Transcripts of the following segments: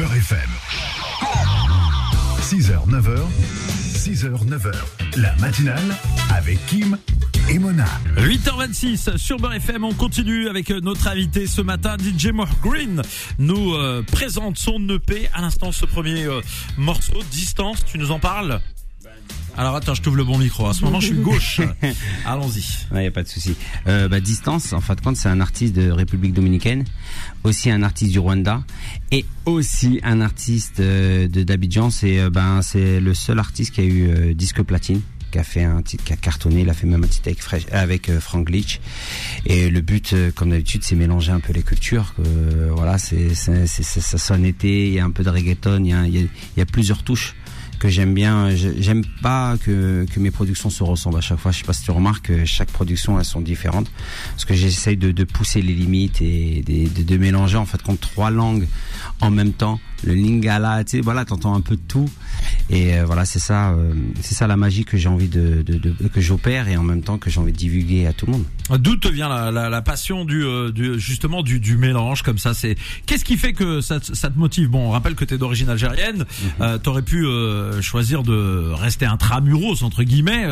Beurre FM. 6h, 9h, 6h, 9h. La matinale avec Kim et Mona. 8h26 sur Beurre FM, on continue avec notre invité ce matin, DJ Moore Green nous euh, présente son EP. À l'instant, ce premier euh, morceau, Distance, tu nous en parles? Alors attends, je t'ouvre le bon micro. À ce moment, je suis gauche. Allons-y. Il n'y a pas de souci. Euh, bah, Distance, en fin de compte, c'est un artiste de République Dominicaine, aussi un artiste du Rwanda et aussi un artiste euh, de d'Abidjan. C'est euh, ben c'est le seul artiste qui a eu euh, disque platine qui a fait un titre qui a cartonné, il a fait même un titre avec, Fresh- avec euh, Frank Leach. Et le but, comme d'habitude, c'est mélanger un peu les cultures. Que, euh, voilà, c'est c'est- c'est- c'est- ça sonne été, il y a un peu de reggaeton, il y a, il y a- il y a plusieurs touches que j'aime bien. J'aime pas que, que mes productions se ressemblent à chaque fois. Je sais pas si tu remarques que chaque production elles sont différentes parce que j'essaye de, de pousser les limites et de, de, de mélanger en fait comme trois langues en même temps. Le lingala, tu sais, voilà, t'entends un peu de tout. Et euh, voilà, c'est ça, euh, c'est ça la magie que j'ai envie de, de, de- que j'opère et en même temps que j'ai envie de divulguer à tout le monde. D'où te vient la, la, la passion du, euh, du justement du, du mélange comme ça C'est qu'est-ce qui fait que ça, te- ça te motive? Bon, on rappelle que t'es d'origine algérienne. Euh, T'aurais pu choisir de rester intramuros entre guillemets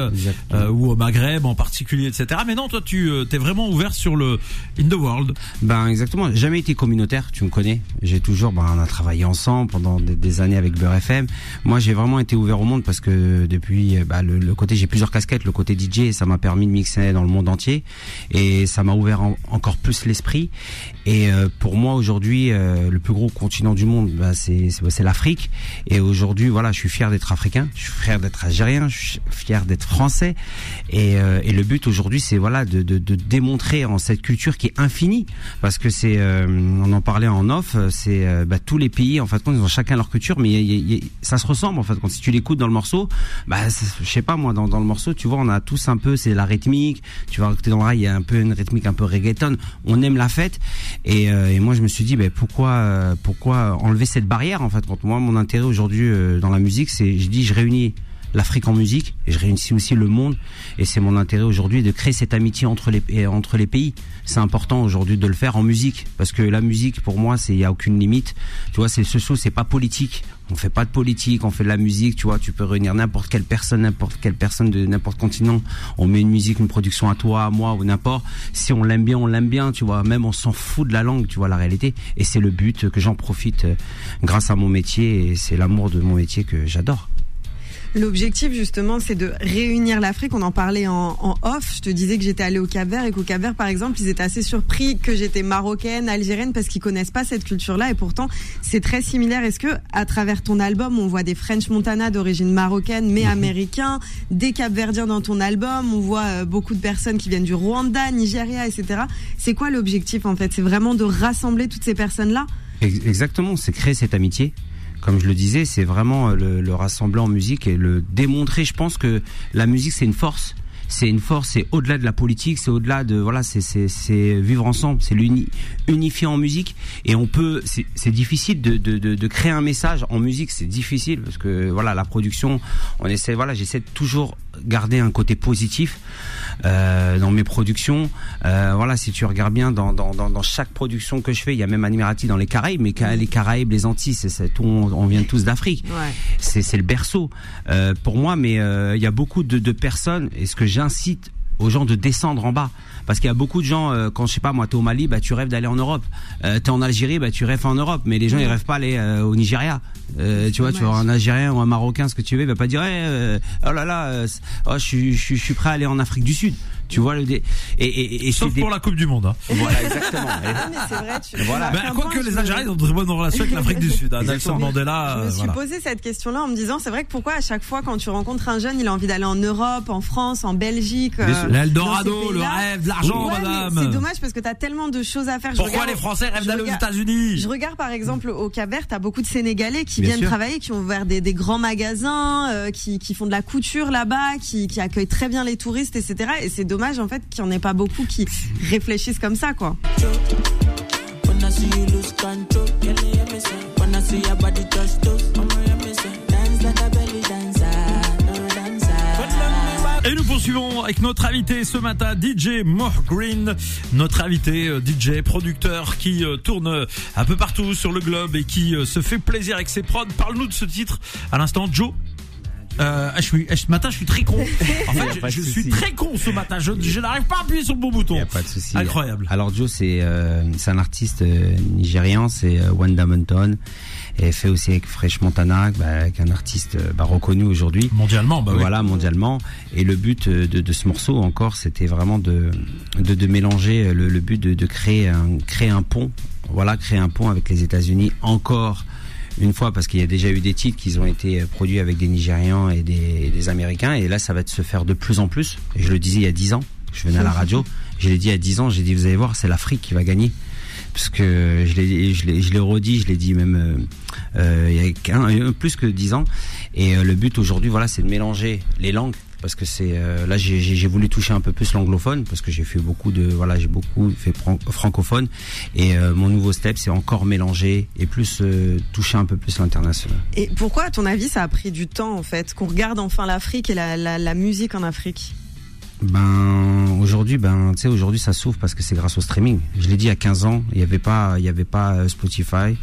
ou au Maghreb en particulier, etc. Mais non, toi, tu t'es vraiment ouvert sur le in the world. Ben exactement, jamais été communautaire, tu me connais. J'ai toujours, ben on a travaillé ensemble pendant des, années avec Beurre FM. Moi j'ai vraiment été ouvert au monde parce que depuis euh, bah, le, côté, j'ai plusieurs casquettes, le côté DJ, ça m'a permis de mixer dans le monde entier et ça m'a ouvert en- encore plus l'esprit. Et euh, pour moi aujourd'hui, euh, le plus gros continent du monde, ben, c'est c'est- l'Afrique. Et aujourd'hui, voilà, je suis fier d'être africain, je suis fier d'être algérien, je suis fier d'être français. Et, le but aujourd'hui, c'est voilà de, démontrer en cette culture qui est infinie, parce que c'est, on en parlait en off, c'est bah, tous les pays en fait, ils ont chacun leur culture, mais ça se ressemble en fait. Quand si tu l'écoutes dans le morceau, bah je sais pas moi, dans, le morceau, tu vois, on a tous un peu, c'est la rythmique. Tu écouter dans le rail, il y a un peu une rythmique un peu reggaeton. On aime la fête. Et, euh, moi, je me suis dit, ben pourquoi, euh, pourquoi enlever cette barrière en fait Quand moi, mon intérêt aujourd'hui euh, dans la musique, c'est, je dis, je réunis l'Afrique en musique et je réunis aussi le monde et c'est mon intérêt aujourd'hui de créer cette amitié entre les entre les pays. C'est important aujourd'hui de le faire en musique parce que la musique pour moi c'est il y a aucune limite. Tu vois c'est ce chose c'est pas politique. On fait pas de politique on fait de la musique tu vois tu peux réunir n'importe quelle personne n'importe quelle personne de n'importe quel continent. On met une musique une production à toi à moi ou n'importe. Si on l'aime bien on l'aime bien tu vois. Même on s'en fout de la langue tu vois la réalité. Et c'est le but que j'en profite euh, grâce à mon métier et c'est l'amour de mon métier que j'adore L'objectif justement, c'est de réunir l'Afrique. On en parlait en, en off. Je te disais que j'étais allée au Cap-Vert et qu'au Cap-Vert, par exemple, ils étaient assez surpris que j'étais marocaine, algérienne, parce qu'ils connaissent pas cette culture-là. Et pourtant, c'est très similaire. Est-ce que, à travers ton album, on voit des French Montana d'origine marocaine mais américain, des Cap-Verdiens dans ton album, on voit euh, beaucoup de personnes qui viennent du Rwanda, Nigeria, etc. C'est quoi l'objectif en fait? C'est vraiment de rassembler toutes ces personnes-là? Ex- Exactement, c'est créer cette amitié. Comme je le disais, c'est vraiment euh, le, le rassembler en musique et le démontrer. Je pense que la musique, c'est une force. C'est une force, c'est au-delà de la politique, c'est au-delà de voilà, c'est vivre ensemble, c'est l'uni unifier en musique et on peut. C'est difficile de, de de de créer un message en musique, c'est difficile parce que voilà, la production, on essaie voilà, j'essaie toujours garder un côté positif euh, dans mes productions. Euh, voilà, si tu regardes bien dans, dans, dans, dans chaque production que je fais, il y a même Animarati dans les Caraïbes, mais les Caraïbes, les Antilles, c'est, c'est tout, on, on vient tous d'Afrique. Ouais. C'est, c'est le berceau euh, pour moi, mais euh, il y a beaucoup de, de personnes, et ce que j'incite aux gens de descendre en bas. Parce qu'il y a beaucoup de gens, euh, quand je sais pas, moi, t'es au Mali, bah tu rêves d'aller en Europe. Euh, t'es en Algérie, bah tu rêves en Europe. Mais les gens, ils rêvent pas aller euh, au Nigeria. Euh, tu vois, tu voir un Algérien ou un Marocain, ce que tu veux, il va pas dire, Eh, euh, oh là là, euh, oh, je suis prêt à aller en Afrique du Sud. Tu vois le dé... et, et, et Sauf des- pour la Coupe du Monde. Hein. Voilà, exactement. Ah, mais c'est vrai, tu- Voilà. Ben, quoique point, les Algériens ont de très bonnes relations avec l'Afrique du Sud. Hein. Nelson. Mandela, Je me suis voilà. posé cette question-là en me disant, c'est vrai que pourquoi à chaque fois quand tu rencontres un jeune, il a envie d'aller en Europe, en France, en Belgique, euh. L'Eldorado, le rêve, l'argent, Ouais, madame. C'est dommage parce que t'as tellement de choses à faire. Je Pourquoi regarde- les Français rêvent d'aller aux États-Unis? Je regarde par exemple au Cap-Vert, t'as beaucoup de Sénégalais qui Bien viennent sûr. travailler, qui ont ouvert des, des grands magasins, euh, qui, qui font de la couture là-bas, qui, qui accueillent très bien les touristes, etc. Et c'est dommage en fait qu'il n'y en ait pas beaucoup qui réfléchissent comme ça, quoi. Et nous poursuivons avec notre invité ce matin, DJ More Green. Notre invité euh, DJ, producteur qui euh, tourne euh, un peu partout sur le globe et qui se fait plaisir avec ses prods. Parle-nous de ce titre à l'instant, Joe. Euh, je suis, ce matin, je suis très con. En fait, je, suis très con ce matin. Je, je n'arrive pas à appuyer sur le bon bouton. Y a pas de souci. Incroyable. Alors Joe, c'est euh, c'est un artiste euh, nigérian, c'est euh, Wanda Monton, et fait aussi avec Fresh Montana, bah, avec un artiste bah, reconnu aujourd'hui. Mondialement, bah oui. voilà mondialement et le but de, de ce morceau encore c'était vraiment de, de de mélanger le, le but de, de créer un créer un pont voilà créer un pont avec les États-Unis encore une fois parce qu'il y a déjà eu des titres qui ont été euh, produits avec des Nigérians et des, Américains. Et là ça va se faire de plus en plus. Je le disais il y a 10 ans je venais à la radio je l'ai dit il y a 10 ans j'ai dit vous allez voir c'est l'Afrique qui va gagner. Parce que je l'ai je je l'ai redit je l'ai dit même euh, euh, il y a plus que 10 ans. Et le but aujourd'hui voilà c'est de mélanger les langues parce que c'est euh, là j'ai voulu toucher un peu plus l'anglophone parce que j'ai fait beaucoup de voilà j'ai beaucoup fait fran- francophone. Et euh, mon nouveau step c'est encore mélanger et plus euh, toucher un peu plus l'international. Et pourquoi, à ton avis, ça a pris du temps, en fait, qu'on regarde enfin l'Afrique et la, la, la musique en Afrique? Ben aujourd'hui, ben tu sais aujourd'hui ça s'ouvre parce que c'est grâce au streaming. Je l'ai dit à 15 ans, il y avait pas, il y avait pas Spotify,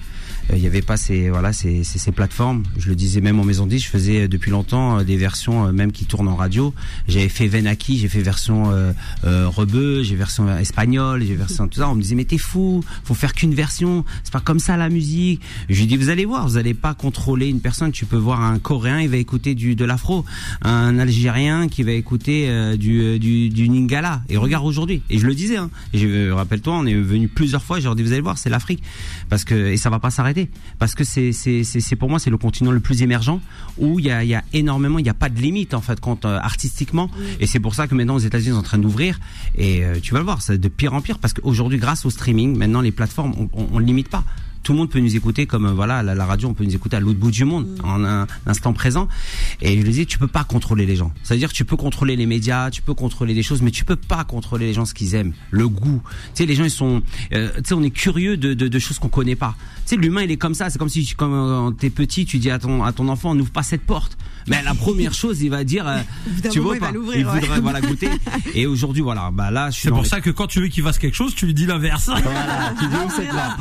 il y avait pas ces voilà ces, ces, ces plateformes. Je le disais même en maison 10, je faisais euh, depuis longtemps euh, des versions euh, même qui tournent en radio. J'avais fait Venaki, j'ai fait version euh, euh, rebeu, j'ai version espagnole, j'ai version tout ça. On me disait mais t'es fou, faut faire qu'une version, c'est pas comme ça la musique. Je lui dis vous allez voir, vous allez pas contrôler une personne. Tu peux voir un Coréen, il va écouter du de l'afro, un Algérien qui va écouter euh, du, euh, du du Ningala. Et regarde aujourd'hui. Et je le disais. Hein, je rappelle-toi, on est venu plusieurs fois. J'ai dit vous allez voir, c'est l'Afrique, parce que et ça va pas s'arrêter, parce que c'est pour moi c'est le continent le plus émergent où il y a il y a énormément, il y a pas de limite en fait quand euh, artistiquement. Et c'est pour ça que maintenant aux États-Unis sont en train d'ouvrir. Et euh, tu vas le voir, c'est de pire en pire parce qu'aujourd'hui grâce au streaming, maintenant les plateformes, on, on, on limite pas tout le monde peut nous écouter comme euh, voilà la, la radio on peut nous écouter à l'autre bout du monde en un instant présent. Et je le disais tu peux pas contrôler les gens. C'est à dire tu peux contrôler les médias tu peux contrôler les choses mais tu peux pas contrôler les gens ce qu'ils aiment le goût. Tu sais les gens ils sont euh, tu sais on est curieux de, de, de choses qu'on connaît pas. Tu sais l'humain il est comme ça. C'est comme si tu, comme euh, t'es petit tu dis à ton à ton enfant n'ouvre pas cette porte mais la première chose il va dire euh, tu vois il va pas l'ouvrir, il ouais. voudrait voilà goûter et aujourd'hui voilà bah là je suis C'est pour les- ça que quand tu veux qu'il fasse quelque chose, tu lui dis l'inverse. voilà, tu dis où c'est là.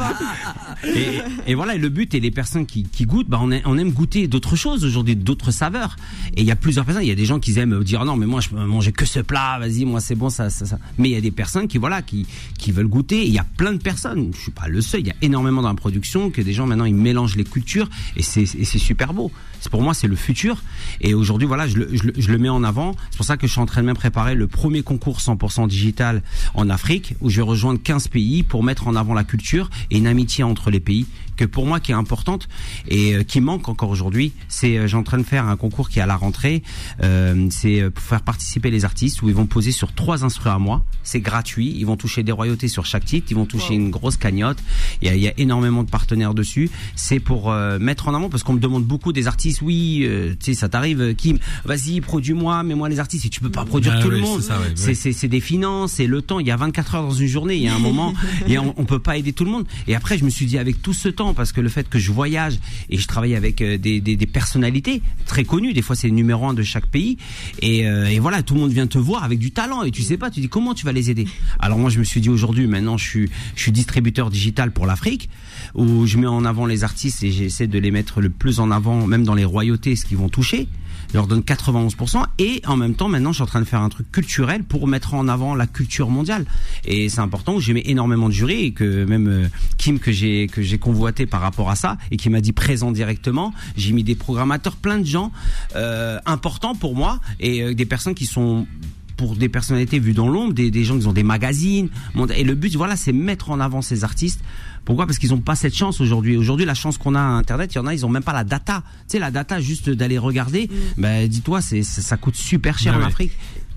Et, et voilà, et le but et les personnes qui, qui goûtent, bah on, aime, on aime goûter d'autres choses aujourd'hui, d'autres saveurs. Et il y a plusieurs personnes, il y a des gens qui aiment dire non mais moi je peux manger que ce plat, vas-y moi c'est bon ça, ça ça. Mais il y a des personnes qui voilà qui qui veulent goûter. Il y a plein de personnes, je suis pas le seul, il y a énormément dans la production que des gens maintenant ils mélangent les cultures et c'est super beau. C'est pour moi c'est le futur. Et aujourd'hui voilà je le, je, le, je le mets en avant. C'est pour ça que je suis en train de même préparer le premier concours 100% digital en Afrique où je vais rejoindre 15 pays pour mettre en avant la culture et une amitié entre les pays que pour moi qui est importante et euh, qui manque encore aujourd'hui. C'est euh, j'ai en train de faire un concours qui est à la rentrée. Euh, c'est euh, pour faire participer les artistes où ils vont poser sur trois instruments à moi. C'est gratuit. Ils vont toucher des royautés sur chaque titre. Ils vont toucher une grosse cagnotte. Il y a, il y a énormément de partenaires dessus. C'est pour euh, mettre en avant parce qu'on me demande beaucoup des artistes. Oui, euh, tu sais ça t'arrive, euh, Kim. Vas-y, produis-moi, mets-moi les artistes. Et tu peux pas produire Ah tout oui, le monde. c'est des finances, c'est le temps. Il y a 24 heures dans une journée. Il y a un moment, et on, on peut pas aider tout le monde. Et après, je me suis dit avec tout ce temps, parce que le fait que je voyage et je travaille avec euh, des, des, des personnalités très connues, des fois c'est le numéro un de chaque pays, et, euh, et voilà, tout le monde vient te voir avec du talent et tu sais pas, tu dis comment tu vas les aider? Alors moi, je me suis dit aujourd'hui, maintenant, je suis je suis distributeur digital pour l'Afrique, où je mets en avant les artistes et j'essaie de les mettre le plus en avant, même dans les royautés, ce qu'ils vont toucher je leur donne 91% et en même temps maintenant je suis en train de faire un truc culturel pour mettre en avant la culture mondiale. Et c'est important où j'ai mis énormément de jurys et que même euh, Kim que j'ai que j'ai convoité par rapport à ça et qui m'a dit présent directement j'ai mis des programmateurs plein de gens euh, importants pour moi et euh, des personnes qui sont pour des personnalités vues dans l'ombre, des, des gens qui ont des magazines. Et le but, voilà, c'est mettre en avant ces artistes. Pourquoi? Parce qu'ils n'ont pas cette chance aujourd'hui. Aujourd'hui, la chance qu'on a à Internet, il y en a, ils ont même pas la data. Tu sais, la data, juste d'aller regarder, ben, dis-toi, c'est, ça, ça coûte super cher Ouais, en ouais. Afrique.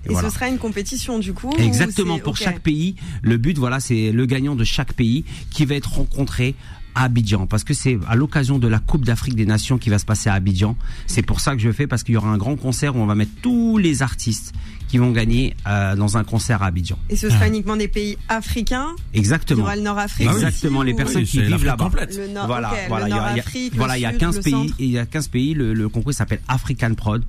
Et ce sera une compétition du coup ou Exactement, pour chaque pays. Le but, voilà, c'est le gagnant de chaque pays qui va être rencontré à Abidjan parce que c'est à l'occasion de la Coupe d'Afrique des Nations qui va se passer à Abidjan. C'est pour ça que je fais parce qu'il y aura un grand concert où on va mettre tous les artistes qui vont gagner euh, dans un concert à Abidjan. Et ce sera uniquement des pays africains. Il y Exactement. aura le Nord-Afrique. Ah oui. Exactement, aussi, les personnes Oui, qui vivent là-bas. Nord, Voilà, ok, voilà, le il y a- voilà, il y a Sud, 15 le pays, il y a 15 pays, le, le concours s'appelle African Prod.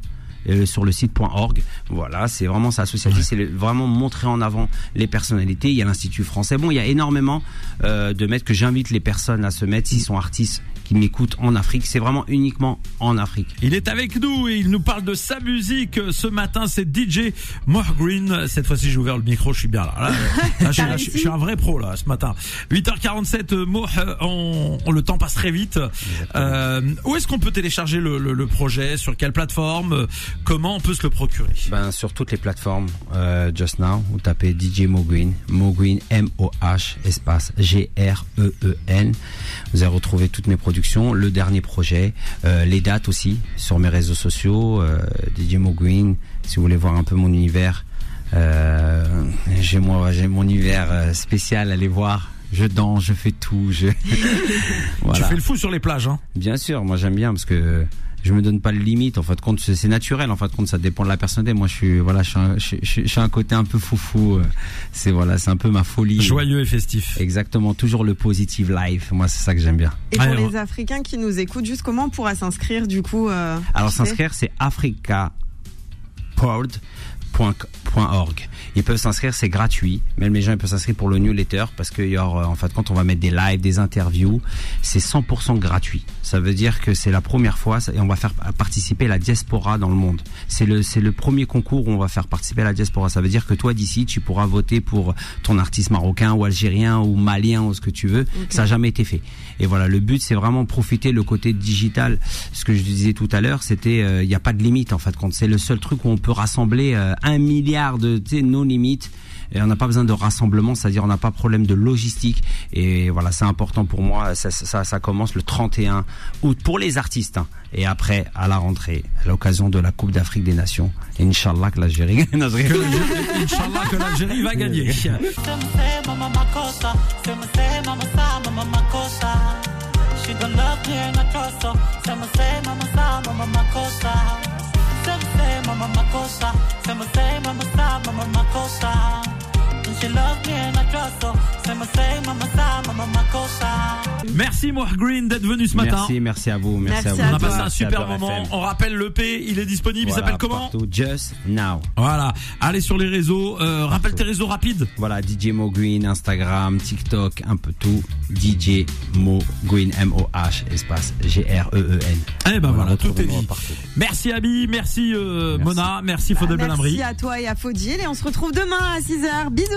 Euh, sur le site .org. Voilà, c'est vraiment ça associatif, c'est vraiment montrer en avant les personnalités. Il y a l'Institut français. Bon, il y a énormément euh, de maîtres que j'invite les personnes à se mettre s'ils sont artistes qui m'écoutent en Afrique. C'est vraiment uniquement en Afrique. Il est avec nous et il nous parle de sa musique. Ce matin, c'est DJ Green. Cette fois-ci, j'ai ouvert le micro, je suis bien là. Là, là, je, suis, là, je suis- je suis un vrai pro là ce matin. 8h47, euh, Mo, euh, on, on- le temps passe très vite. Euh, où est-ce qu'on peut télécharger le, le- le projet? Sur quelle plateforme? Comment on peut se le procurer? Ben, sur toutes les plateformes, euh, Just Now, vous tapez DJ Moguin, Moguin, M-O-H, espace G-R-E-E-N. Vous allez retrouver toutes mes productions, le dernier projet, euh, les dates aussi, sur mes réseaux sociaux, euh, DJ Moguin, si vous voulez voir un peu mon univers. Euh, j'ai mon univers euh, spécial, allez voir. Je danse, je fais tout, je. Tu fais le fou sur les plages, hein Bien sûr, moi j'aime bien parce que je me donne pas de limite. En fin de compte, c'est naturel. En fin de compte, ça dépend de la personnalité. Moi, je suis voilà, je suis un, je, je- je suis un côté un peu foufou. euh, C'est voilà, c'est un peu ma folie. Joyeux et festif. Exactement, toujours le positive life. Moi, c'est ça que j'aime bien. Et pour Alors- les Africains qui nous écoutent, juste comment on pourra s'inscrire du coup euh, Alors s'inscrire, c'est africapod.org. Ils peuvent s'inscrire, c'est gratuit. Même les gens ils peuvent s'inscrire pour le newsletter parce que y aura, en fait, quand on va mettre des lives, des interviews, c'est 100% gratuit. Ça veut dire que c'est la première fois et on va faire participer la diaspora dans le monde. C'est le c'est le premier concours où on va faire participer la diaspora. Ça veut dire que toi d'ici, tu pourras voter pour ton artiste marocain ou algérien ou malien ou ce que tu veux. Ça n'a jamais été fait. Et voilà, le but c'est vraiment profiter le côté digital. Ce que je disais tout à l'heure, c'était euh, il n'y a pas de limite en fait. Quand c'est le seul truc où on peut rassembler euh, un milliard de nos limites. Et on n'a pas besoin de rassemblement, c'est-à-dire on n'a pas problème de logistique. Et voilà, c'est important pour moi. Ça, ça, commence le 31 août pour les artistes. hein. Et après, à la rentrée, à l'occasion de la Coupe d'Afrique des Nations. Inch'Allah que l'Algérie gagne. Inch'Allah que l'Algérie va gagner. sema sema makosa sema sema sema makosa Merci More Green d'être venu ce matin. Merci, merci à vous. Merci, Merci à vous. On a passé un super moment. On rappelle le P, il est disponible. il Voilà, s'appelle comment partout. Just Now. Voilà. Allez sur les réseaux. Euh, rappelle tes réseaux rapides. Voilà, DJ Mo Green, Instagram, TikTok, un peu tout. DJ Mo Green, M-O-H, espace G-R-E-E-N. Eh ben voilà, tout est dit. partout. Merci Abi, merci, euh, Merci. Mona, merci Faudel Bah, Belambri. Merci à toi et à Faudil et on se retrouve demain à 6h. Bisous